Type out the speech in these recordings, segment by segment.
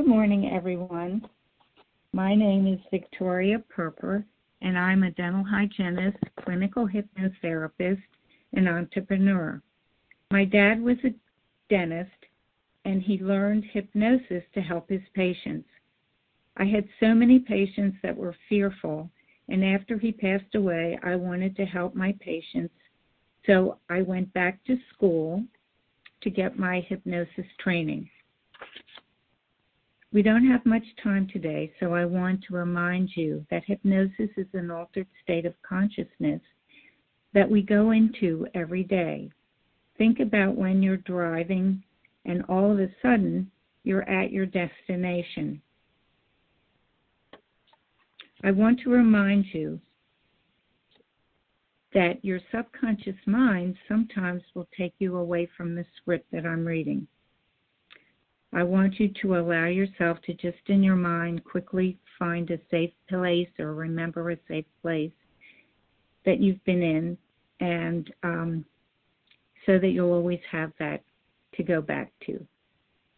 Good morning, everyone. My name is Victoria Perper, and I'm a dental hygienist, clinical hypnotherapist, and entrepreneur. My dad was a dentist, and he learned hypnosis to help his patients. I had so many patients that were fearful, and after he passed away, I wanted to help my patients. So I went back to school to get my hypnosis training. We don't have much time today, so I want to remind you that hypnosis is an altered state of consciousness that we go into every day. Think about when you're driving and all of a sudden you're at your destination. I want to remind you that your subconscious mind sometimes will take you away from the script that I'm reading. I want you to allow yourself to just in your mind quickly find a safe place or remember a safe place that you've been in, and um, so that you'll always have that to go back to.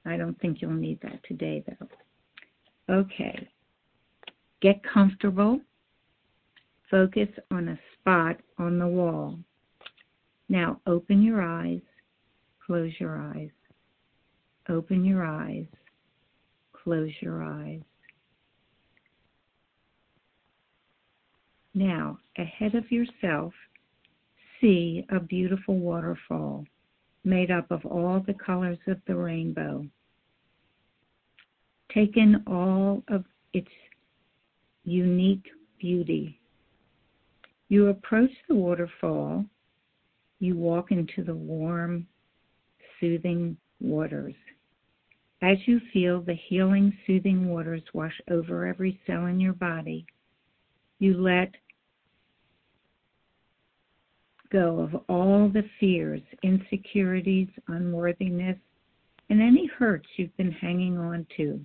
I don't think you'll need that today, though. Okay. Get comfortable. Focus on a spot on the wall. Now open your eyes, close your eyes. Open your eyes. Close your eyes. Now, ahead of yourself, see a beautiful waterfall made up of all the colors of the rainbow. Take in all of its unique beauty. You approach the waterfall, you walk into the warm, soothing waters. As you feel the healing, soothing waters wash over every cell in your body, you let go of all the fears, insecurities, unworthiness, and any hurts you've been hanging on to.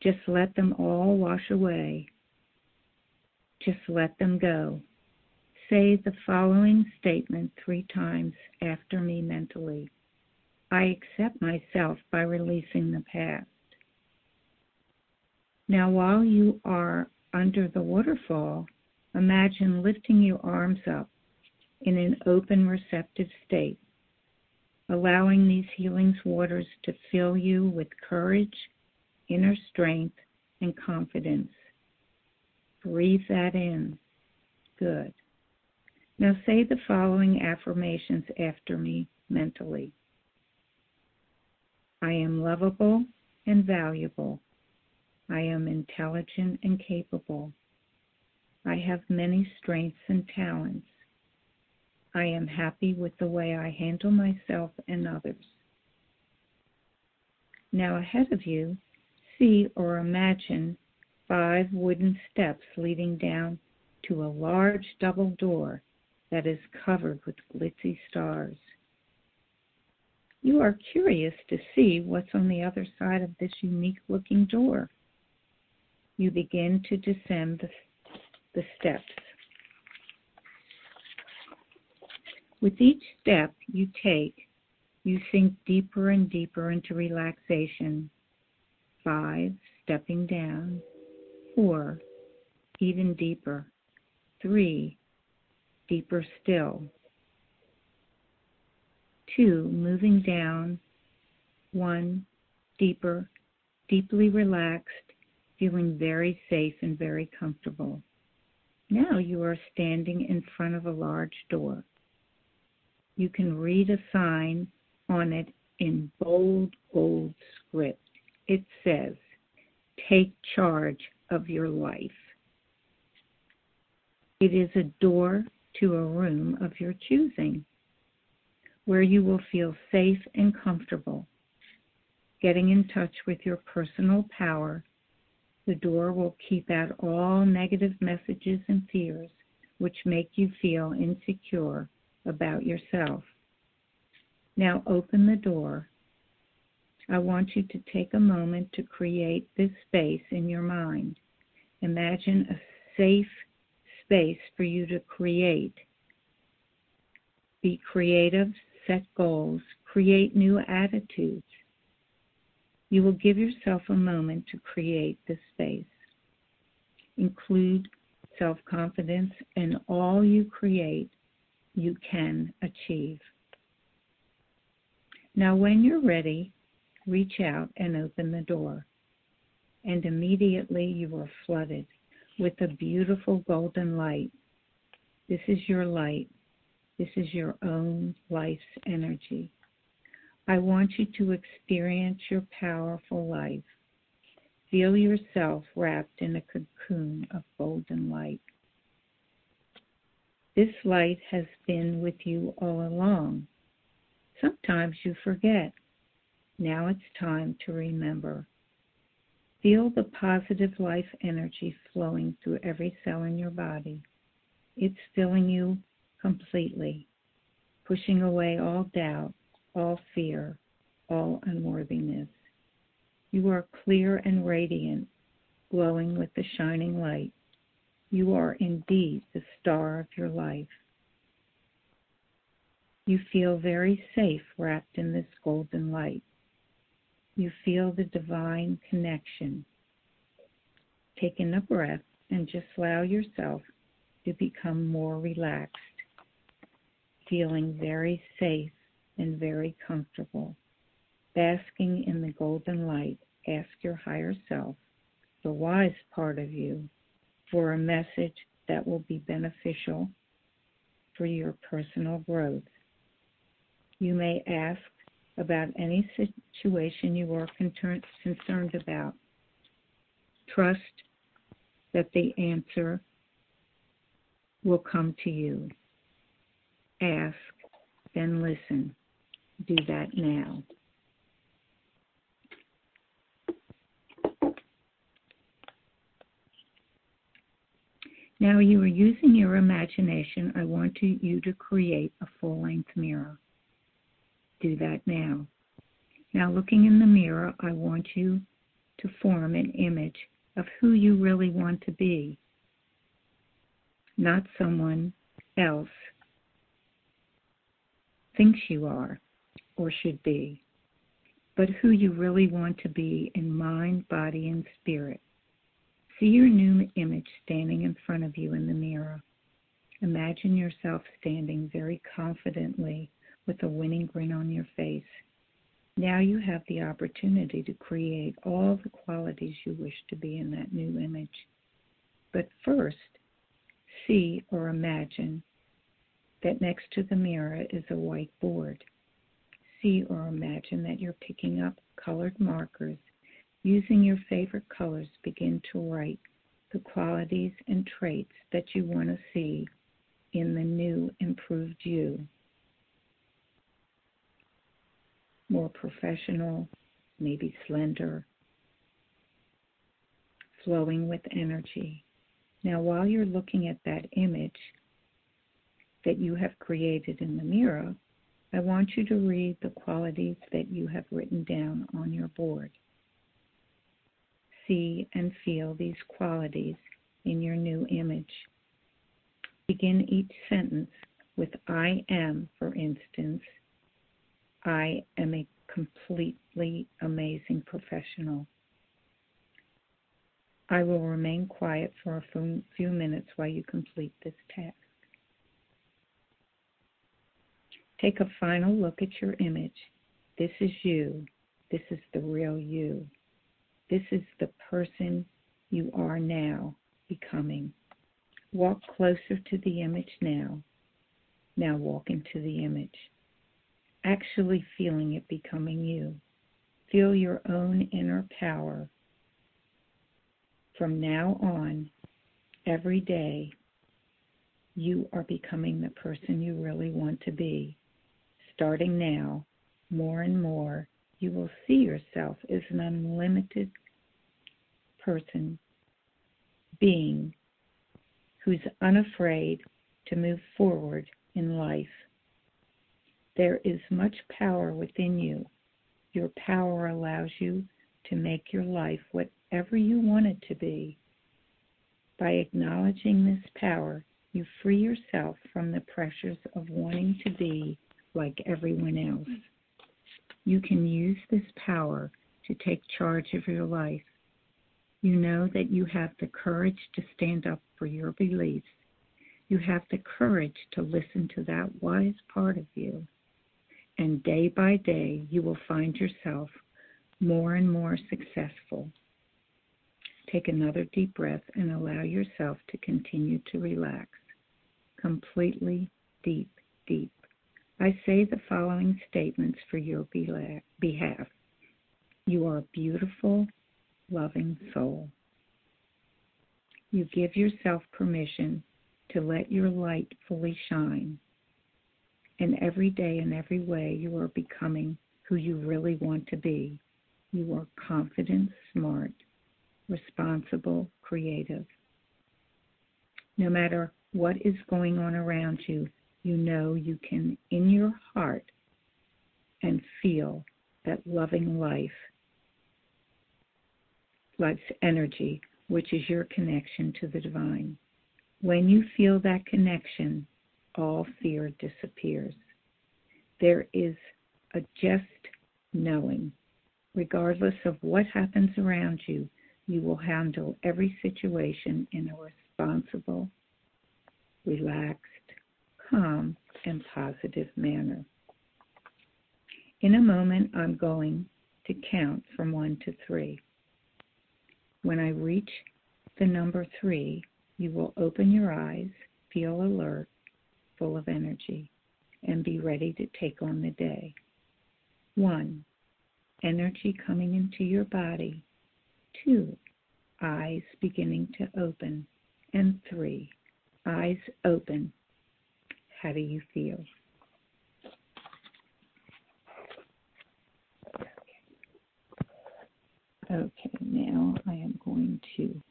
Just let them all wash away. Just let them go. Say the following statement three times after me mentally. I accept myself by releasing the past. Now, while you are under the waterfall, imagine lifting your arms up in an open, receptive state, allowing these healing waters to fill you with courage, inner strength, and confidence. Breathe that in. Good. Now say the following affirmations after me mentally. I am lovable and valuable. I am intelligent and capable. I have many strengths and talents. I am happy with the way I handle myself and others. Now, ahead of you, see or imagine five wooden steps leading down to a large double door that is covered with glitzy stars. You are curious to see what's on the other side of this unique looking door. You begin to descend the, the steps. With each step you take, you sink deeper and deeper into relaxation. Five, stepping down. Four, even deeper. Three, deeper still two, moving down, one, deeper, deeply relaxed, feeling very safe and very comfortable. Now you are standing in front of a large door. You can read a sign on it in bold, bold script. It says, Take charge of your life. It is a door to a room of your choosing where you will feel safe and comfortable. Getting in touch with your personal power, the door will keep out all negative messages and fears which make you feel insecure about yourself. Now open the door. I want you to take a moment to create this space in your mind. Imagine a safe space for you to create. Be creative, set goals, create new attitudes. You will give yourself a moment to create this space. Include self confidence, and all you create, you can achieve. Now, when you're ready, reach out and open the door. And immediately you are flooded with a beautiful golden light. This is your light. This is your own life's energy. I want you to experience your powerful life. Feel yourself wrapped in a cocoon of golden light. This light has been with you all along. Sometimes you forget. Now it's time to remember. Feel the positive life energy flowing through every cell in your body. It's filling you completely, pushing away all doubt, all fear, all unworthiness. You are clear and radiant, glowing with the shining light. You are indeed the star of your life. You feel very safe wrapped in this golden light. You feel the divine connection. Take in a breath and just allow yourself to become more relaxed, feeling very safe and very comfortable. Basking in the golden light, ask your higher self, the wise part of you, for a message that will be beneficial for your personal growth. You may ask about any situation you are concerned about. Trust that the answer will come to you. Ask, then listen. Do that now. Now you are using your imagination. I want to, you to create a full length mirror. Do that now. Now, looking in the mirror, I want you to form an image of who you really want to be, not someone else thinks you are or should be, but who you really want to be in mind, body, and spirit. See your new image standing in front of you in the mirror. Imagine yourself standing very confidently with a winning grin on your face. Now you have the opportunity to create all the qualities you wish to be in that new image. But first, see or imagine that next to the mirror is a white board. See or imagine that you're picking up colored markers Using your favorite colors, begin to write the qualities and traits that you want to see in the new, improved you. More professional, maybe slender, flowing with energy. Now, while you're looking at that image that you have created in the mirror, I want you to read the qualities that you have written down on your board see and feel these qualities in your new image. Begin each sentence with I am, for instance. I am a completely amazing professional. I will remain quiet for a few minutes while you complete this task. Take a final look at your image. This is you. This is the real you. This is the person you are now becoming. Walk closer to the image now. Now walk into the image. Actually feeling it becoming you. Feel your own inner power. From now on, every day, you are becoming the person you really want to be. Starting now, more and more, you will see yourself as an unlimited person, being, who's unafraid to move forward in life. There is much power within you. Your power allows you to make your life whatever you want it to be. By acknowledging this power, you free yourself from the pressures of wanting to be like everyone else. You can use this power to take charge of your life. You know that you have the courage to stand up for your beliefs. You have the courage to listen to that wise part of you. And day by day, you will find yourself more and more successful. Take another deep breath and allow yourself to continue to relax. Completely deep, deep. I say the following statements for your behalf. You are a beautiful, loving soul. You give yourself permission to let your light fully shine. And every day in every way, you are becoming who you really want to be. You are confident, smart, responsible, creative. No matter what is going on around you, you know you can, in your heart, and feel that loving life, life's energy, which is your connection to the divine. When you feel that connection, all fear disappears. There is a just knowing. Regardless of what happens around you, you will handle every situation in a responsible, relaxed, calm, and positive manner. In a moment, I'm going to count from one to three. When I reach the number three, you will open your eyes, feel alert, full of energy, and be ready to take on the day. One, energy coming into your body. Two, eyes beginning to open. And three, eyes open. How do you feel? Okay, now I am going to